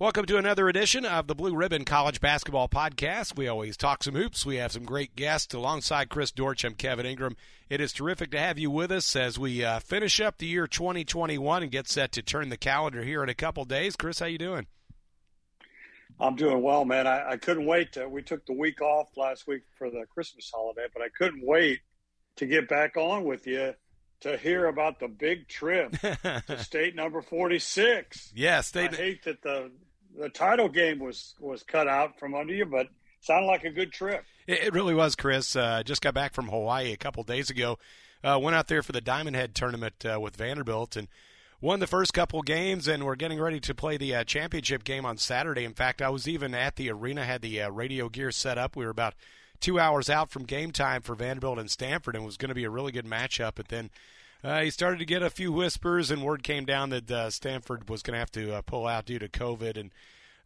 Welcome to another edition of the Blue Ribbon College Basketball Podcast. We always talk some hoops. We have some great guests alongside Chris Dortch. I'm Kevin Ingram. It is terrific to have you with us as we uh, finish up the year 2021 and get set to turn the calendar here in a couple days. Chris, how you doing? I'm doing well, man. I, I couldn't wait. To, we took the week off last week for the Christmas holiday, but I couldn't wait to get back on with you to hear about the big trip to state number 46. Yeah, state. I hate that the the title game was was cut out from under you, but sounded like a good trip. It, it really was, Chris. Uh, just got back from Hawaii a couple days ago. Uh, went out there for the Diamond Head tournament uh, with Vanderbilt and won the first couple games, and we're getting ready to play the uh, championship game on Saturday. In fact, I was even at the arena, had the uh, radio gear set up. We were about two hours out from game time for Vanderbilt and Stanford, and it was going to be a really good matchup. But then uh, he started to get a few whispers, and word came down that uh, Stanford was going to have to uh, pull out due to COVID, and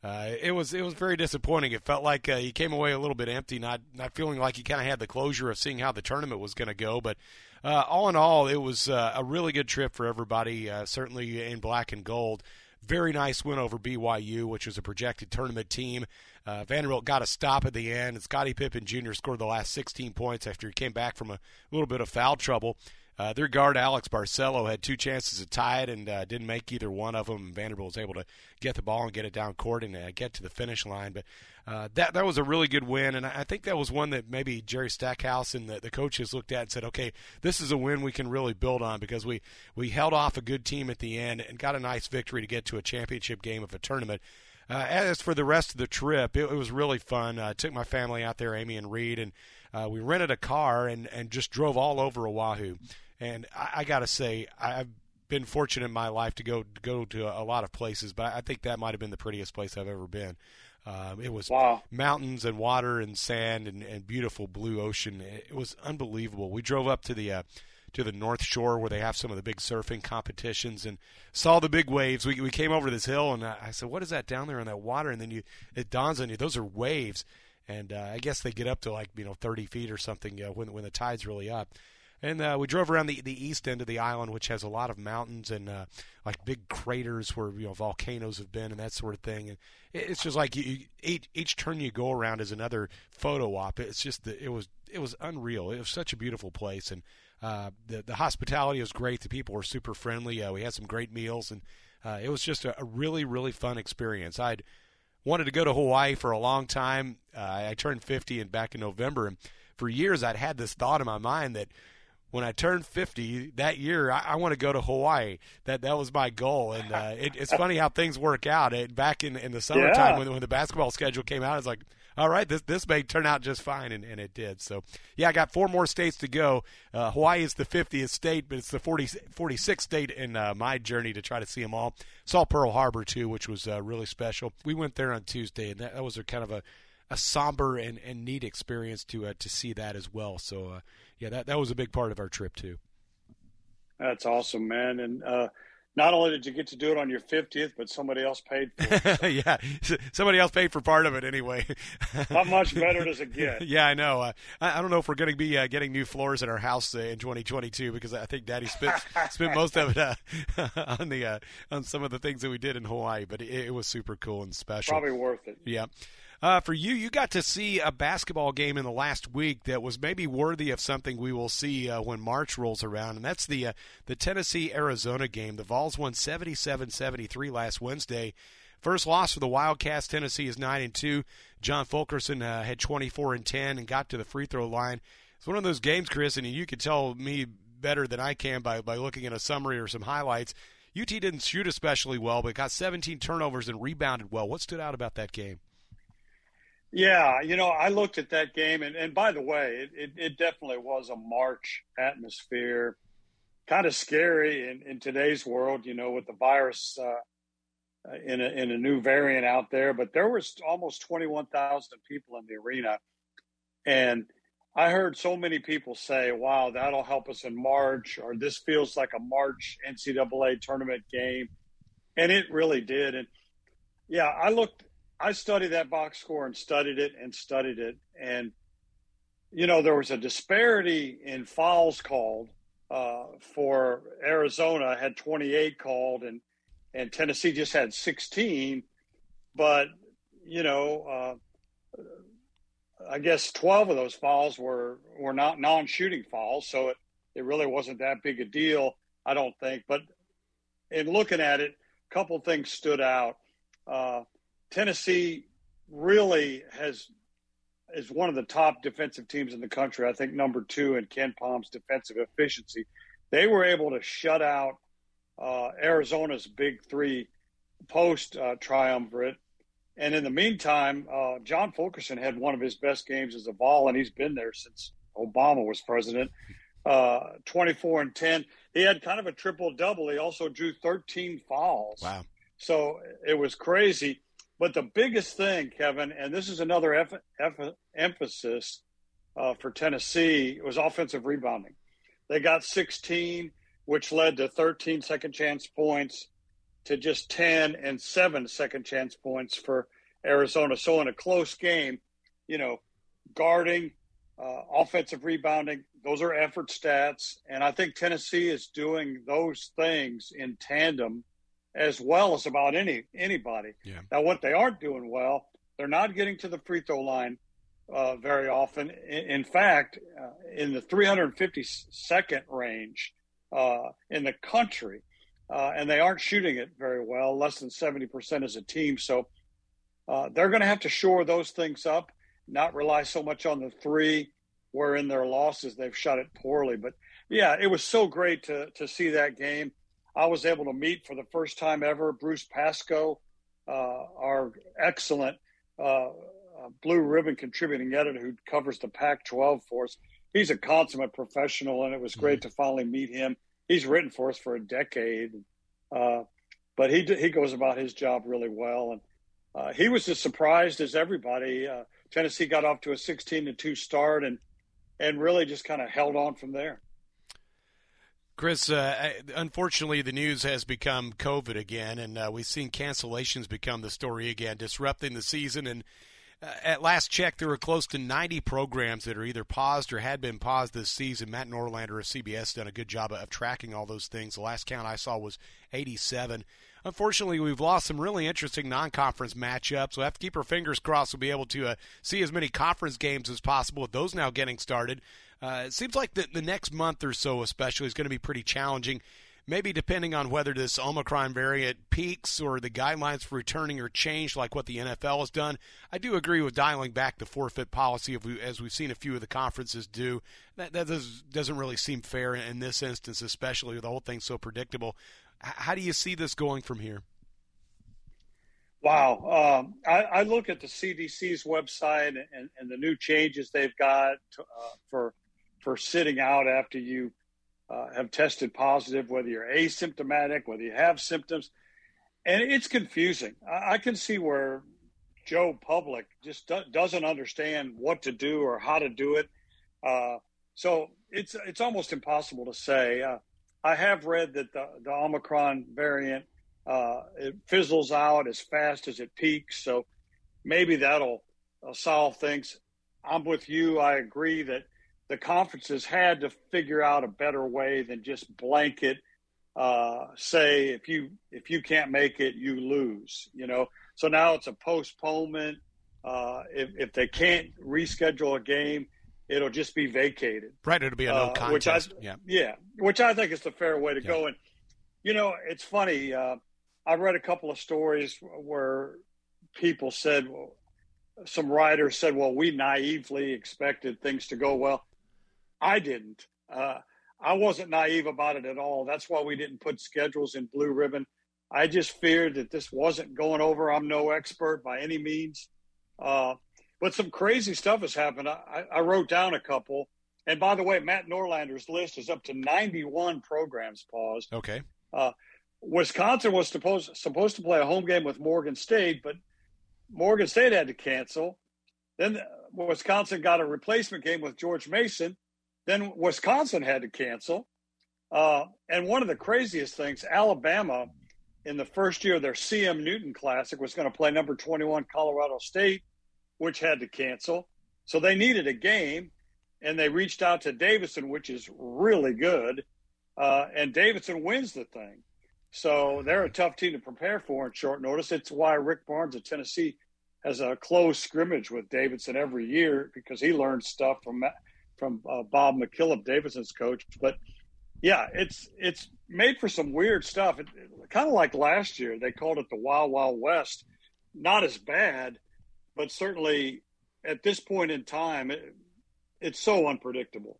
uh, it was it was very disappointing. It felt like uh, he came away a little bit empty, not not feeling like he kind of had the closure of seeing how the tournament was going to go. But uh, all in all, it was a really good trip for everybody. Certainly in black and gold. Very nice win over BYU, which was a projected tournament team. Uh, Vanderbilt got a stop at the end, Scottie Pippen Jr. scored the last 16 points after he came back from a little bit of foul trouble. Uh, their guard Alex Barcello had two chances to tie it and uh, didn't make either one of them. Vanderbilt was able to get the ball and get it down court and uh, get to the finish line. But uh, that that was a really good win, and I think that was one that maybe Jerry Stackhouse and the, the coaches looked at and said, "Okay, this is a win we can really build on because we we held off a good team at the end and got a nice victory to get to a championship game of a tournament." Uh, as for the rest of the trip, it, it was really fun. I uh, took my family out there, Amy and Reed, and uh, we rented a car and, and just drove all over Oahu. And I, I got to say, I've been fortunate in my life to go to go to a, a lot of places, but I think that might have been the prettiest place I've ever been. Um, it was wow. mountains and water and sand and, and beautiful blue ocean. It was unbelievable. We drove up to the uh, to the North Shore where they have some of the big surfing competitions and saw the big waves. We we came over this hill and I said, "What is that down there in that water?" And then you it dawns on you, those are waves. And uh, I guess they get up to like you know 30 feet or something uh, when when the tide's really up. And uh, we drove around the, the east end of the island, which has a lot of mountains and uh, like big craters where you know volcanoes have been and that sort of thing. And it's just like you, each each turn you go around is another photo op. It's just the, it was it was unreal. It was such a beautiful place, and uh, the the hospitality was great. The people were super friendly. Uh, we had some great meals, and uh, it was just a, a really really fun experience. I'd wanted to go to Hawaii for a long time. Uh, I turned 50 and back in November, and for years I'd had this thought in my mind that when I turned 50 that year, I, I want to go to Hawaii. That that was my goal, and uh, it, it's funny how things work out. It, back in, in the summertime yeah. when, when the basketball schedule came out, it's like, all right, this this may turn out just fine, and, and it did. So yeah, I got four more states to go. Uh, Hawaii is the 50th state, but it's the 40, 46th state in uh, my journey to try to see them all. Saw Pearl Harbor too, which was uh, really special. We went there on Tuesday, and that, that was a kind of a a somber and, and neat experience to uh, to see that as well. So uh, yeah, that that was a big part of our trip too. That's awesome, man. And uh, not only did you get to do it on your fiftieth, but somebody else paid for it. So. yeah, somebody else paid for part of it anyway. How much better does it get? yeah, I know. Uh, I, I, don't know if we're going to be uh, getting new floors in our house uh, in 2022 because I think Daddy spent spent most of it uh, on the uh, on some of the things that we did in Hawaii. But it, it was super cool and special. Probably worth it. Yeah. Uh, for you, you got to see a basketball game in the last week that was maybe worthy of something we will see uh, when March rolls around, and that's the uh, the Tennessee Arizona game. The Vols won 77-73 last Wednesday. First loss for the Wildcats. Tennessee is nine and two. John Fulkerson uh, had 24 and 10 and got to the free throw line. It's one of those games, Chris, and you can tell me better than I can by by looking at a summary or some highlights. UT didn't shoot especially well, but got 17 turnovers and rebounded well. What stood out about that game? Yeah, you know, I looked at that game, and, and by the way, it, it, it definitely was a March atmosphere. Kind of scary in, in today's world, you know, with the virus uh, in, a, in a new variant out there. But there was almost 21,000 people in the arena. And I heard so many people say, wow, that'll help us in March, or this feels like a March NCAA tournament game. And it really did. And yeah, I looked I studied that box score and studied it and studied it. And, you know, there was a disparity in fouls called uh, for Arizona had 28 called and, and Tennessee just had 16. but you know, uh, I guess 12 of those fouls were were not non-shooting fouls, so it it really wasn't that big a deal, I don't think. But in looking at it, a couple things stood out. Uh, Tennessee really has is one of the top defensive teams in the country. I think number two in KenPom's defensive efficiency. They were able to shut out uh, Arizona's big three post uh, triumvirate. And in the meantime, uh, John Fulkerson had one of his best games as a ball, and he's been there since Obama was president. Uh, 24 and 10. He had kind of a triple double. He also drew 13 fouls. Wow. So it was crazy. But the biggest thing, Kevin, and this is another F- F- emphasis uh, for Tennessee, was offensive rebounding. They got 16, which led to 13 second chance points to just 10 and seven second chance points for Arizona. So in a close game, you know, guarding, uh, offensive rebounding, those are effort stats. And I think Tennessee is doing those things in tandem as well as about any anybody. Yeah. Now, what they aren't doing well, they're not getting to the free throw line uh, very often. In, in fact, uh, in the 352nd range uh, in the country, uh, and they aren't shooting it very well, less than 70% as a team. So uh, they're going to have to shore those things up, not rely so much on the three. Where in their losses they've shot it poorly, but yeah, it was so great to to see that game. I was able to meet for the first time ever Bruce Pascoe, uh, our excellent uh, uh blue ribbon contributing editor who covers the Pac 12 for us. He's a consummate professional, and it was great mm-hmm. to finally meet him. He's written for us for a decade, uh, but he, he goes about his job really well. And uh, he was as surprised as everybody. Uh, Tennessee got off to a 16 to 2 start and, and really just kind of held on from there. Chris, uh, unfortunately, the news has become COVID again, and uh, we've seen cancellations become the story again, disrupting the season. And uh, at last check, there were close to 90 programs that are either paused or had been paused this season. Matt Norlander of CBS done a good job of tracking all those things. The last count I saw was 87. Unfortunately, we've lost some really interesting non-conference matchups. We'll have to keep our fingers crossed we'll be able to uh, see as many conference games as possible with those now getting started. Uh, it seems like the, the next month or so, especially, is going to be pretty challenging. Maybe depending on whether this Omicron variant peaks or the guidelines for returning are changed, like what the NFL has done. I do agree with dialing back the forfeit policy, we, as we've seen a few of the conferences do. That, that does, doesn't really seem fair in this instance, especially with the whole thing so predictable. How do you see this going from here? Wow. Um, I, I, look at the CDC's website and, and the new changes they've got to, uh, for for sitting out after you uh, have tested positive, whether you're asymptomatic, whether you have symptoms. And it's confusing. I, I can see where Joe Public just do- doesn't understand what to do or how to do it. Uh, so it's it's almost impossible to say. Uh, I have read that the, the Omicron variant uh, it fizzles out as fast as it peaks, so maybe that'll uh, solve things. I'm with you. I agree that the conferences had to figure out a better way than just blanket uh, say if you if you can't make it you lose you know so now it's a postponement uh, if, if they can't reschedule a game it'll just be vacated right it'll be a no uh, contest which I, yeah yeah which I think is the fair way to yeah. go and you know it's funny uh, I've read a couple of stories where people said well, some writers said well we naively expected things to go well I didn't. Uh, I wasn't naive about it at all. That's why we didn't put schedules in blue ribbon. I just feared that this wasn't going over. I'm no expert by any means. Uh, but some crazy stuff has happened. I, I, wrote down a couple. And by the way, Matt Norlander's list is up to 91 programs paused. Okay. Uh, Wisconsin was supposed supposed to play a home game with Morgan State, but Morgan State had to cancel. Then Wisconsin got a replacement game with George Mason, then Wisconsin had to cancel. Uh, and one of the craziest things, Alabama, in the first year of their CM Newton Classic, was going to play number 21 Colorado State, which had to cancel. So they needed a game, and they reached out to Davidson, which is really good. Uh, and Davidson wins the thing. So they're a tough team to prepare for in short notice. It's why Rick Barnes of Tennessee has a close scrimmage with Davidson every year because he learns stuff from from uh, Bob McKillop, Davidson's coach. But yeah, it's it's made for some weird stuff. It, it, kind of like last year, they called it the Wild Wild West. Not as bad, but certainly at this point in time, it, it's so unpredictable.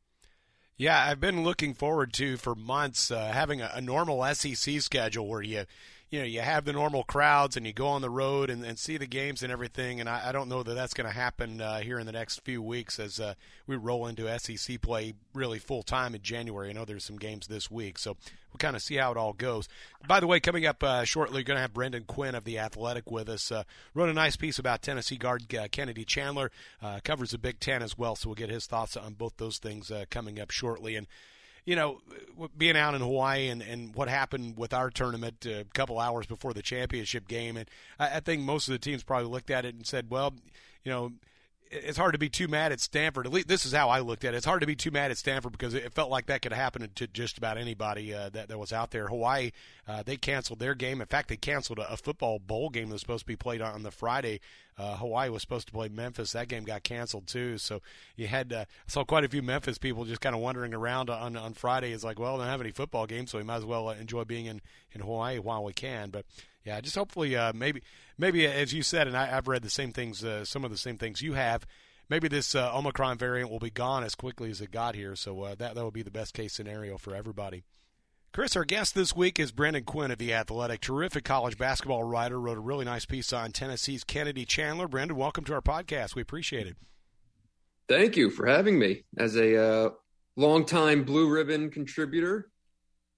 Yeah, I've been looking forward to for months uh, having a, a, normal SEC schedule where you, you know, you have the normal crowds and you go on the road and, and see the games and everything. And I, I don't know that that's going to happen uh, here in the next few weeks as uh, we roll into SEC play really full time in January. I know there's some games this week, so we'll kind of see how it all goes. By the way, coming up uh, shortly, we're going to have Brendan Quinn of the Athletic with us. Uh, wrote a nice piece about Tennessee guard uh, Kennedy Chandler. Uh, covers the Big Ten as well, so we'll get his thoughts on both those things coming up shortly. And you know, being out in Hawaii and, and what happened with our tournament a couple hours before the championship game, and I, I think most of the teams probably looked at it and said, well, you know, it's hard to be too mad at Stanford. At least this is how I looked at it. It's hard to be too mad at Stanford because it felt like that could happen to just about anybody uh, that that was out there. Hawaii, uh, they canceled their game. In fact, they canceled a, a, football bowl game that was supposed to be played on the Friday. Uh, Hawaii was supposed to play Memphis. That game got canceled too. So you had uh, saw quite a few Memphis people just kind of wandering around on on Friday. It's like, well, they don't have any football games, so we might as well uh, enjoy being in in Hawaii while we can. But yeah, just hopefully, uh, maybe maybe as you said, and I, have read the same things, uh, some of the same things you have maybe this uh, Omicron variant will be gone as quickly as it got here. So uh, that that would be the best case scenario for everybody. Chris, our guest this week is Brendan Quinn of The Athletic. Terrific college basketball writer. Wrote a really nice piece on Tennessee's Kennedy Chandler. Brendan, welcome to our podcast. We appreciate it. Thank you for having me as a uh, longtime Blue Ribbon contributor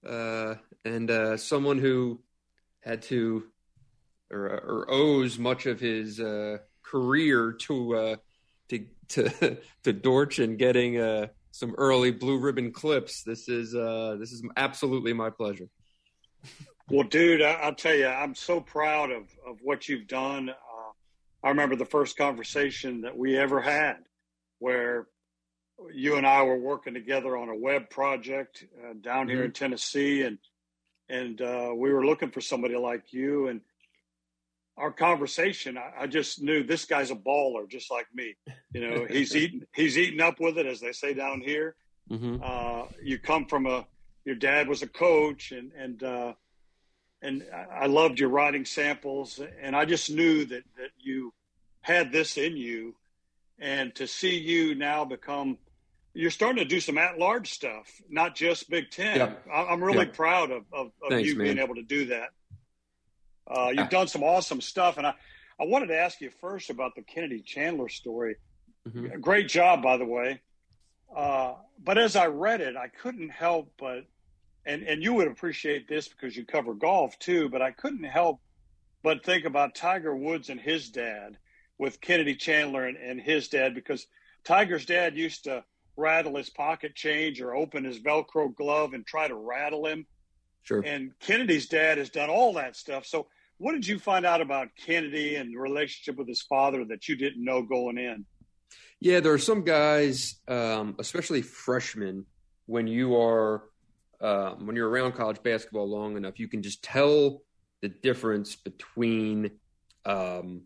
uh, and uh, someone who had to or, or owes much of his uh, career to uh, to to to Dortch and getting uh, some early blue ribbon clips. This is uh, this is absolutely my pleasure. Well, dude, I, will tell you, I'm so proud of of what you've done. Uh, I remember the first conversation that we ever had, where you and I were working together on a web project uh, down here mm-hmm. in Tennessee, and and uh, we were looking for somebody like you, and our conversation, I, I, just knew this guy's a baller, just like me. You know, he's eating he's eating up with it, as they say down here. Mm-hmm. Uh, you come from a your dad was a coach, and and uh, and I loved your writing samples, and I just knew that that you had this in you, and to see you now become. You're starting to do some at-large stuff, not just Big Ten. Yeah. I'm really yeah. proud of, of, of Thanks, you man. being able to do that. Uh, you've done some awesome stuff, and I, I wanted to ask you first about the Kennedy Chandler story. Mm-hmm. Great job, by the way. Uh, but as I read it, I couldn't help but, and and you would appreciate this because you cover golf too. But I couldn't help but think about Tiger Woods and his dad, with Kennedy Chandler and, and his dad, because Tiger's dad used to rattle his pocket change or open his Velcro glove and try to rattle him. Sure. And Kennedy's dad has done all that stuff. So what did you find out about Kennedy and the relationship with his father that you didn't know going in? Yeah, there are some guys, um, especially freshmen, when you are um, when you're around college basketball long enough, you can just tell the difference between um,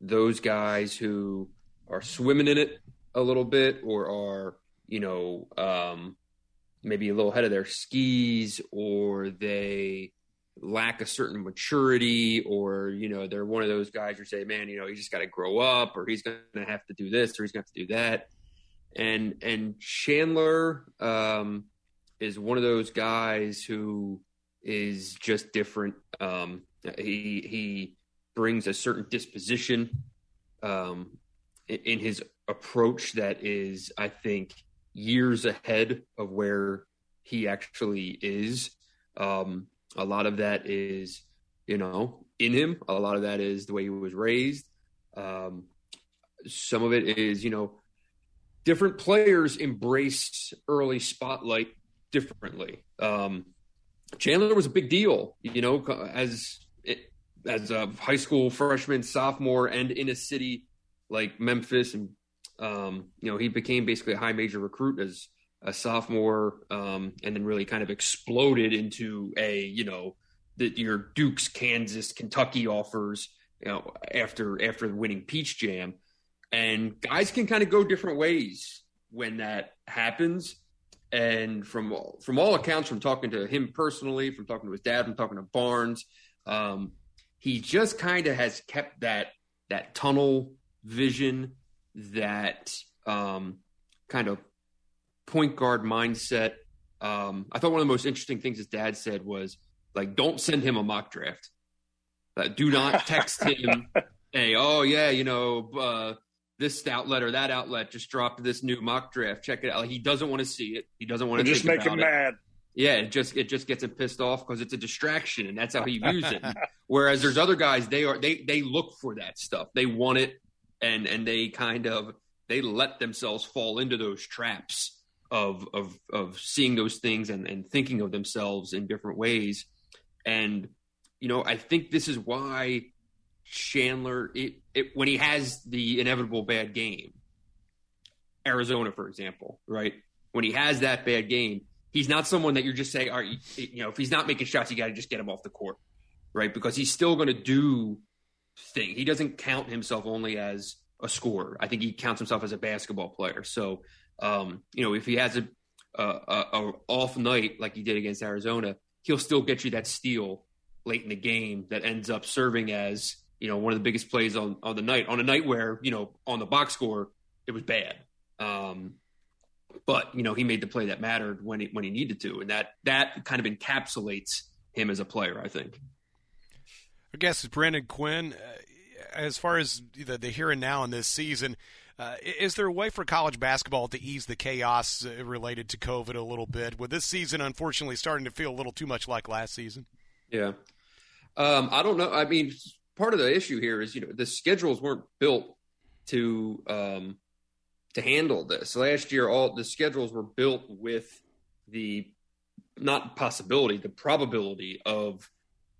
those guys who are swimming in it a little bit or are you know um, maybe a little ahead of their skis or they lack a certain maturity or you know they're one of those guys who say man you know he's just got to grow up or he's going to have to do this or he's going to have to do that. And and chandler um, is one of those guys who is just different. Um, he he brings a certain disposition um, in his approach that is i think years ahead of where he actually is um, a lot of that is, you know, in him. A lot of that is the way he was raised. Um, some of it is, you know, different players embrace early spotlight differently. Um, Chandler was a big deal, you know, as as a high school freshman, sophomore, and in a city like Memphis, and um, you know, he became basically a high major recruit as a sophomore, um, and then really kind of exploded into a you know that your Duke's, Kansas, Kentucky offers, you know, after after winning Peach Jam, and guys can kind of go different ways when that happens. And from from all accounts, from talking to him personally, from talking to his dad, from talking to Barnes, um, he just kind of has kept that that tunnel vision, that um, kind of point guard mindset. Um, I thought one of the most interesting things his dad said was like, "Don't send him a mock draft. Do not text him, hey, oh yeah, you know, uh, this outlet or that outlet just dropped this new mock draft. Check it out. He doesn't want to see it. He doesn't want to just make him it. mad. Yeah, it just it just gets him pissed off because it's a distraction, and that's how he views it. Whereas there's other guys they are they they look for that stuff. They want it, and and they kind of they let themselves fall into those traps of of of seeing those things and and thinking of themselves in different ways. And you know, I think this is why Chandler, it, it, when he has the inevitable bad game, Arizona, for example, right? When he has that bad game, he's not someone that you're just saying, all right, you know, if he's not making shots, you got to just get him off the court, right? Because he's still going to do thing. He doesn't count himself only as a scorer. I think he counts himself as a basketball player. So, um, you know, if he has a, a, a off night like he did against Arizona, he'll still get you that steal late in the game that ends up serving as you know one of the biggest plays on on the night on a night where you know on the box score it was bad um, but you know he made the play that mattered when he when he needed to and that that kind of encapsulates him as a player i think i guess Brendan quinn uh, as far as the, the here and now in this season uh, is there a way for college basketball to ease the chaos uh, related to COVID a little bit? With this season, unfortunately, starting to feel a little too much like last season. Yeah, um, I don't know. I mean, part of the issue here is you know the schedules weren't built to um, to handle this. Last year, all the schedules were built with the not possibility, the probability of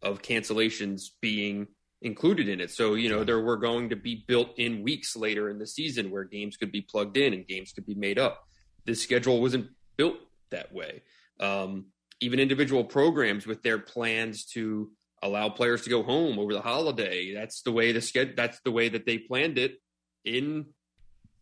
of cancellations being included in it. So, you know, there were going to be built in weeks later in the season where games could be plugged in and games could be made up. The schedule wasn't built that way. Um, even individual programs with their plans to allow players to go home over the holiday. That's the way the schedule. That's the way that they planned it in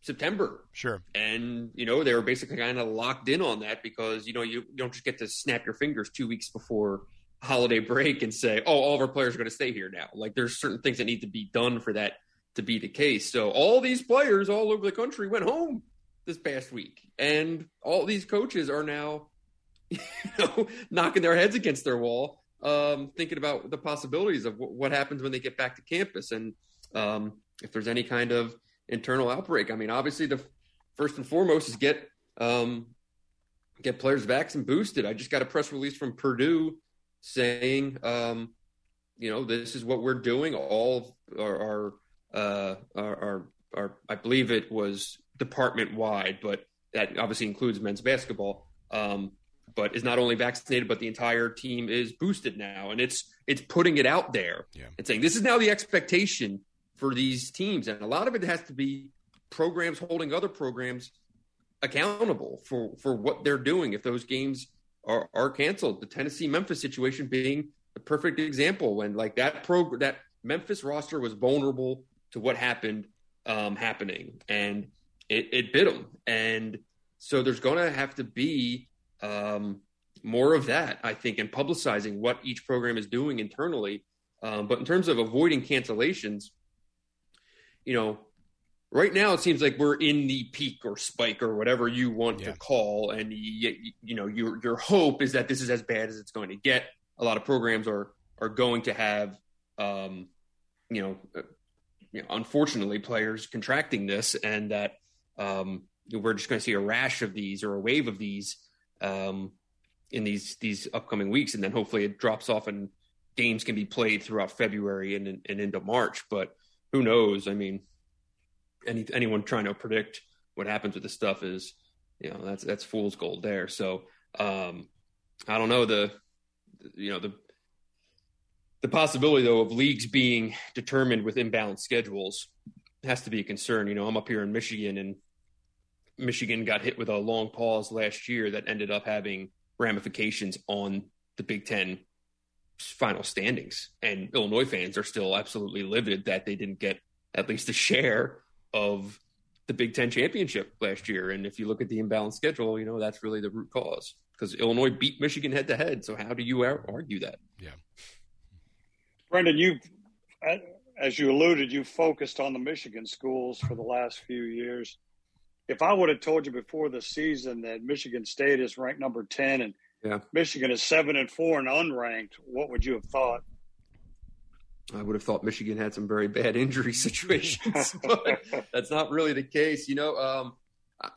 September. Sure. And you know they were basically kind of locked in on that because you know you, you don't just get to snap your fingers two weeks before holiday break and say, oh, all of our players are going to stay here now. Like there's certain things that need to be done for that to be the case. So all these players all over the country went home this past week, and all these coaches are now, you know, knocking their heads against their wall um, thinking about the possibilities of w- what happens when they get back to campus and um, if there's any kind of internal outbreak. I mean, obviously, the first and foremost is get um, get players vaccinated boosted. I just got a press release from Purdue saying, um, you know, this is what we're doing. All our, our, uh, our, our, our I believe it was department wide, but that obviously includes men's basketball. Um, but is not only vaccinated, but the entire team is boosted now, and it's it's putting it out there yeah. and saying this is now the expectation for these teams, and a lot of it has to be programs holding other programs accountable for for what they're doing if those games are are canceled. The Tennessee Memphis situation being the perfect example when like that program that Memphis roster was vulnerable to what happened um, happening, and it, it bit them, and so there's going to have to be um, more of that, I think, and publicizing what each program is doing internally. Um, but in terms of avoiding cancellations, you know, right now it seems like we're in the peak or spike or whatever you want yeah. to call, and you, you know, your your hope is that this is as bad as it's going to get. A lot of programs are are going to have, um, you know, uh, you know, unfortunately, players contracting this, and that um, we're just going to see a rash of these or a wave of these um, in these these upcoming weeks, and then hopefully it drops off and games can be played throughout February and, and into March. But who knows? I mean, any anyone trying to predict what happens with this stuff is, you know, that's that's fool's gold there. So um, I don't know the, you know the the possibility though of leagues being determined with imbalanced schedules has to be a concern. You know, I'm up here in Michigan and Michigan got hit with a long pause last year that ended up having ramifications on the Big Ten final standings. And Illinois fans are still absolutely livid that they didn't get at least a share of the Big Ten championship last year. And if you look at the imbalanced schedule, you know, that's really the root cause because Illinois beat Michigan head to head. So how do you argue that? Yeah. Brendan, you, as you alluded, you focused on the Michigan schools for the last few years. If I would have told you before the season that Michigan State is ranked number 10 and yeah. Michigan is seven and four and unranked, what would you have thought? I would have thought Michigan had some very bad injury situations, but that's not really the case. You know, um,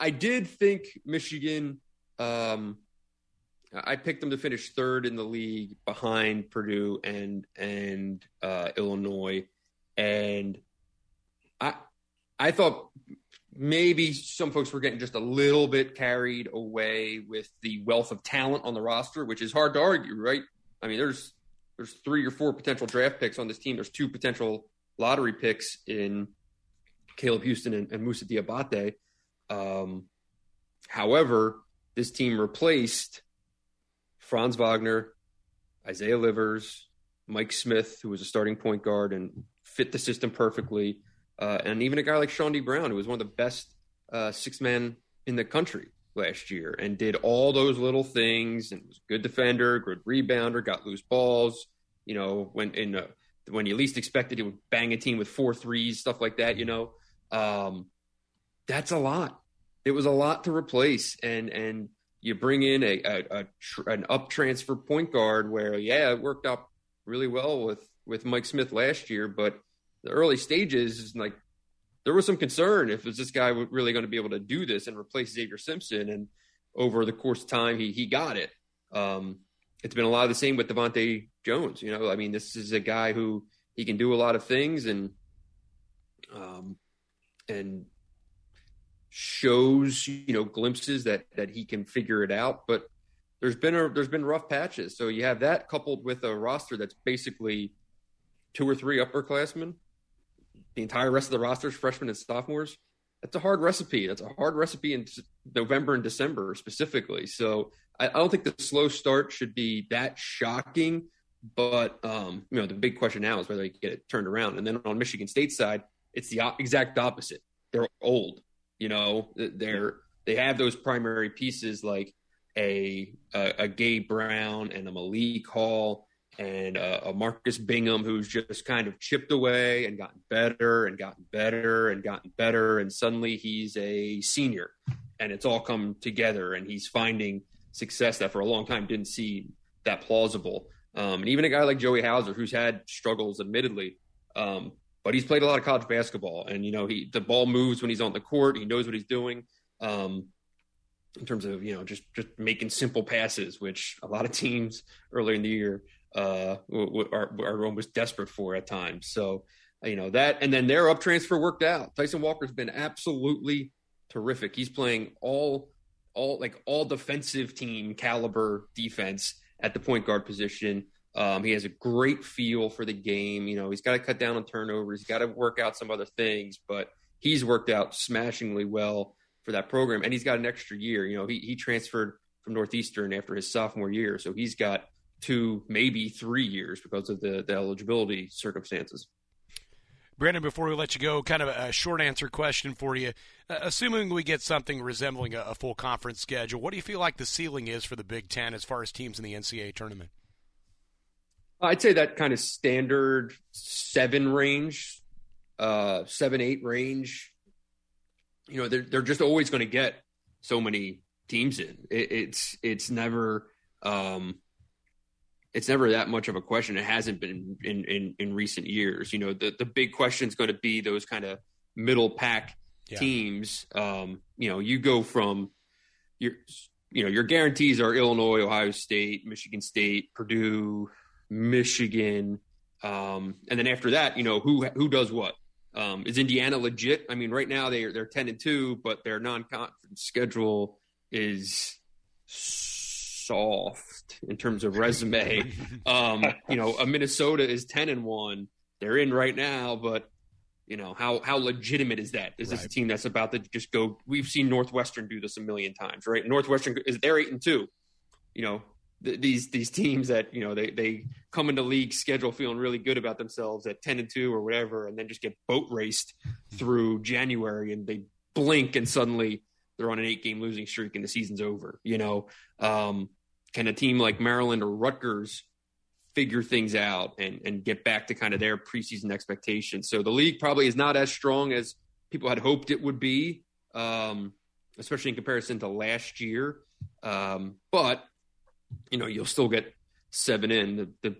I did think Michigan. Um, I picked them to finish third in the league behind Purdue and and uh, Illinois, and I I thought maybe some folks were getting just a little bit carried away with the wealth of talent on the roster, which is hard to argue, right? I mean, there's there's three or four potential draft picks on this team. There's two potential lottery picks in Caleb Houstan and, and Moussa Diabate. Um, however, this team replaced Franz Wagner, Isaiah Livers, Mike Smith, who was a starting point guard and fit the system perfectly, uh, and even a guy like Chaundee Brown, who was one of the best uh, six men in the country last year and did all those little things and was a good defender, good rebounder, got loose balls. You know, when in uh, when you least expected, he would bang a team with four threes, stuff like that. You know, um, that's a lot. It was a lot to replace, and and you bring in a, a, a tr- an up transfer point guard where yeah, it worked out really well with with Mike Smith last year, but the early stages is like there was some concern if is this guy really going to be able to do this and replace Xavier Simpson. And over the course of time, he he got it. Um, it's been a lot of the same with DeVante Jones. You know, I mean, this is a guy who he can do a lot of things and um, and shows you know glimpses that that he can figure it out. But there's been a there's been rough patches. So you have that coupled with a roster that's basically two or three upperclassmen the entire rest of the rosters, freshmen and sophomores, that's a hard recipe. That's a hard recipe in November and December specifically. So I, I don't think the slow start should be that shocking. But um, you know, the big question now is whether they get it turned around. And then on Michigan State side, it's the exact opposite. They're old. You know, they're they have those primary pieces like a a, a Gabe Brown and a Malik Hall and uh, a Marcus Bingham who's just kind of chipped away and gotten better and gotten better and gotten better. And suddenly he's a senior and it's all come together and he's finding success that for a long time didn't seem that plausible. Um, and even a guy like Joey Hauser, who's had struggles, admittedly, um, but he's played a lot of college basketball, and you know he the ball moves when he's on the court. He knows what he's doing. Um, in terms of you know just just making simple passes, which a lot of teams earlier in the year uh, are, are almost desperate for at times. So, you know, that, and then their up transfer worked out. Tyson Walker's been absolutely terrific. He's playing all, all like all defensive team caliber defense at the point guard position. Um, he has a great feel for the game. You know, he's got to cut down on turnovers. He's got to work out some other things, but he's worked out smashingly well for that program. And he's got an extra year. You know, he, he transferred from Northeastern after his sophomore year. So he's got two, maybe three years because of the, the eligibility circumstances. Brendan, before we let you go, kind of a short answer question for you. Uh, assuming we get something resembling a, a, full conference schedule, what do you feel like the ceiling is for the Big Ten as far as teams in the NCAA tournament? I'd say that kind of standard seven range, uh, seven eight range. You know, they're they're just always going to get so many teams in. It, it's it's never um, it's never that much of a question. It hasn't been in in, in recent years. You know, the the big question is going to be those kind of middle pack yeah. teams. Um, you know, you go from your you know your guarantees are Illinois, Ohio State, Michigan State, Purdue, Michigan, um, and then after that, you know who who does what. Um, is Indiana legit? I mean, right now they are, they're ten and two, but their non conference schedule is soft in terms of resume. um, you know, a Minnesota is ten and one. They're in right now, but you know how how legitimate is that? Is right. this a team that's about to just go? We've seen Northwestern do this a million times, right? Northwestern is they're eight and two. You know, th- these these teams that you know they they come into league schedule feeling really good about themselves at ten and two or whatever, and then just get boat raced through January, and they blink and suddenly they're on an eight game losing streak and the season's over. You know, um, can a team like Maryland or Rutgers figure things out and and get back to kind of their preseason expectations? So the league probably is not as strong as people had hoped it would be, um, especially in comparison to last year. Um, but you know, you'll still get seven in. The, the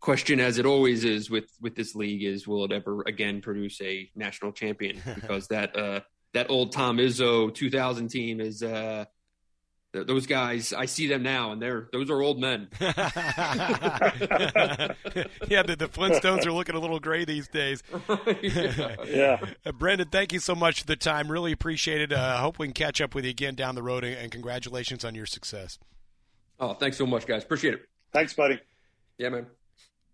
question, as it always is with with this league, is will it ever again produce a national champion? Because that uh, that old Tom Izzo 2000 team is uh, those guys. I see them now, and they're those are old men. yeah, the, the, Flintstones are looking a little gray these days. yeah. yeah. Uh, Brendan, thank you so much for the time. Really appreciate it. I uh, hope we can catch up with you again down the road, and congratulations on your success. Oh, thanks so much, guys. Appreciate it. Thanks, buddy. Yeah, man.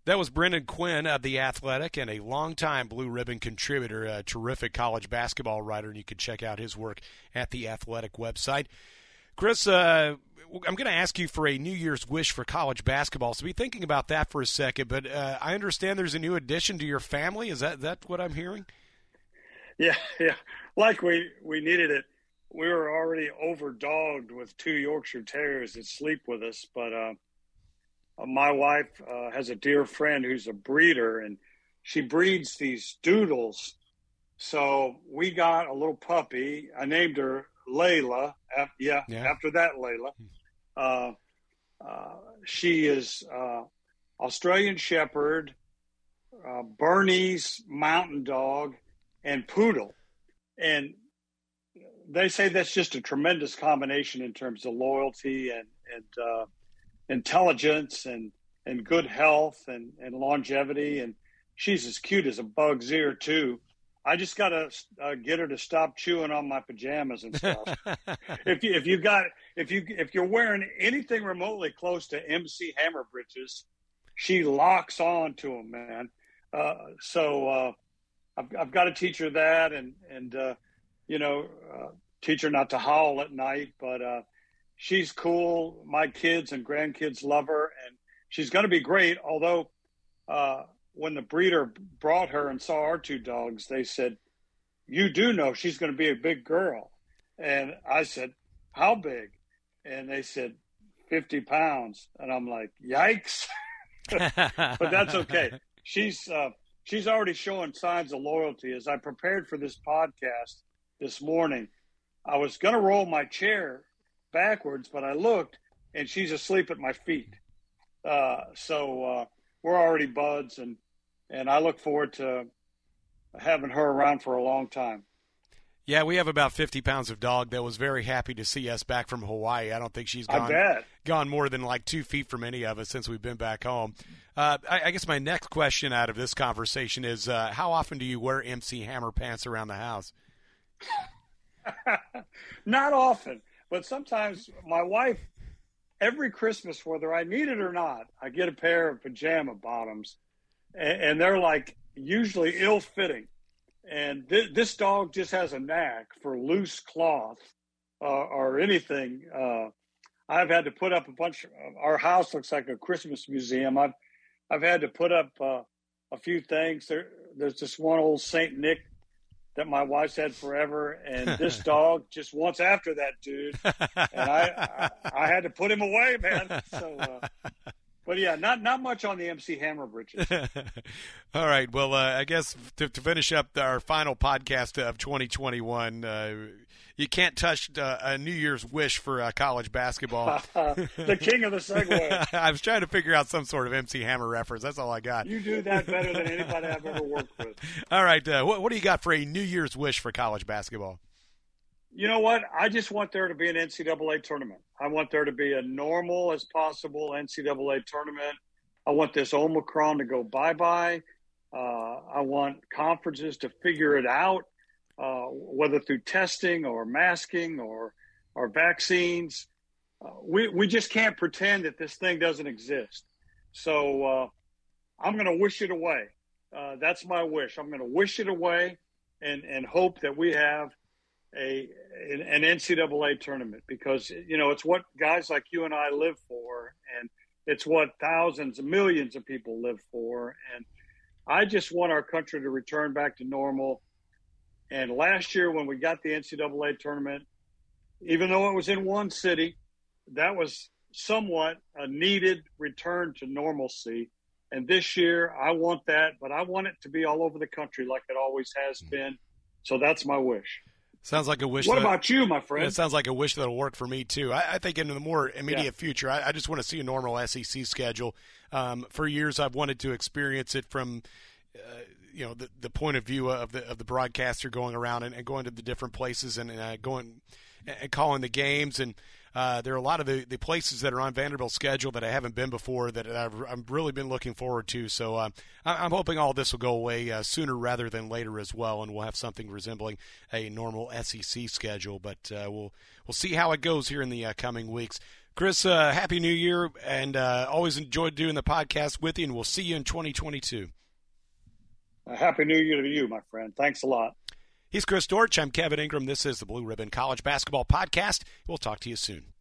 That was Brendan Quinn of The Athletic and a longtime Blue Ribbon contributor, a terrific college basketball writer, and you can check out his work at the Athletic website. Chris, uh, I'm going to ask you for a New Year's wish for college basketball, so be thinking about that for a second. But uh, I understand there's a new addition to your family. Is that that what I'm hearing? Yeah, yeah. Like we we needed it we were already overdogged with two Yorkshire Terriers that sleep with us. But uh, uh, my wife uh, has a dear friend who's a breeder, and she breeds these doodles. So we got a little puppy. I named her Layla. yeah, yeah, after that, Layla. Uh, uh, she is uh, Australian Shepherd, Bernese Mountain Dog, and Poodle. And they say that's just a tremendous combination in terms of loyalty and and uh, intelligence and and good health and and longevity. And she's as cute as a bug's ear too. I just got to uh, get her to stop chewing on my pajamas and stuff. if you if you got if you if you're wearing anything remotely close to MC Hammer britches, she locks on to them, man. Uh, so uh, I've I've got to teach her that, and and uh, you know, uh, teach her not to howl at night. But uh, she's cool. My kids and grandkids love her, and she's going to be great. Although, uh, when the breeder brought her and saw our two dogs, they said, "You do know she's going to be a big girl." And I said, "How big?" And they said, 50 pounds. And I'm like, yikes. but that's okay. She's, uh, she's already showing signs of loyalty. As I prepared for this podcast, this morning. I was going to roll my chair backwards, but I looked and she's asleep at my feet. Uh, so uh, we're already buds, and and I look forward to having her around for a long time. Yeah, we have about 50 pounds of dog that was very happy to see us back from Hawaii. I don't think she's gone, gone more than like two feet from any of us since we've been back home. Uh, I, I, guess my next question out of this conversation is uh, how often do you wear MC Hammer pants around the house? not often, but sometimes my wife, every Christmas, whether I need it or not, I get a pair of pajama bottoms, and, and they're like usually ill fitting. And th- this dog just has a knack for loose cloth uh, or anything. Uh, I've had to put up a bunch. Of, our house looks like a Christmas museum. I've I've had to put up uh, a few things. There, there's this one old Saint Nick that my wife's had forever, and this dog just wants after that dude, and I, I, I had to put him away, man. So, uh, but yeah, not not much on the MC Hammer britches. All right, well, uh, I guess to, to, finish up our final podcast of 2021. Uh, you can't touch uh, a New Year's wish for uh, college basketball. the king of the segue. I was trying to figure out some sort of MC Hammer reference. That's all I got. You do that better than anybody I've ever worked with. All right, uh, what, what do you got for a New Year's wish for college basketball? You know what? I just want there to be an NCAA tournament. I want there to be a normal as possible NCAA tournament. I want this Omicron to go bye bye. Uh, I want conferences to figure it out uh, whether through testing or masking or or vaccines. Uh, we we just can't pretend that this thing doesn't exist. So uh, I'm going to wish it away. Uh, that's my wish. I'm going to wish it away and and hope that we have a an NCAA tournament because you know it's what guys like you and I live for, and it's what thousands, millions of people live for, and I just want our country to return back to normal. And last year, when we got the NCAA tournament, even though it was in one city, that was somewhat a needed return to normalcy. And this year, I want that, but I want it to be all over the country like it always has hmm. been. So that's my wish. Sounds like a wish. What that, about you, my friend? It sounds like a wish that'll work for me too. I, I think in the more immediate yeah. future, I, I, just want to see a normal SEC schedule. Um, for years, I've wanted to experience it from. Uh, you know the, the point of view of the of the broadcaster going around and, and going to the different places and, and uh, going and calling the games and uh, there are a lot of the, the places that are on Vanderbilt's schedule that I haven't been before that I've, I've really been looking forward to. So uh, I'm hoping all this will go away uh, sooner rather than later as well, and we'll have something resembling a normal SEC schedule. But uh, we'll we'll see how it goes here in the uh, coming weeks. Chris, happy New Year, and always enjoyed doing the podcast with you, and we'll see you in 2022. happy New Year to you, my friend. Thanks a lot. He's Chris Dortch. I'm Kevin Ingram. This is the Blue Ribbon College Basketball Podcast. We'll talk to you soon.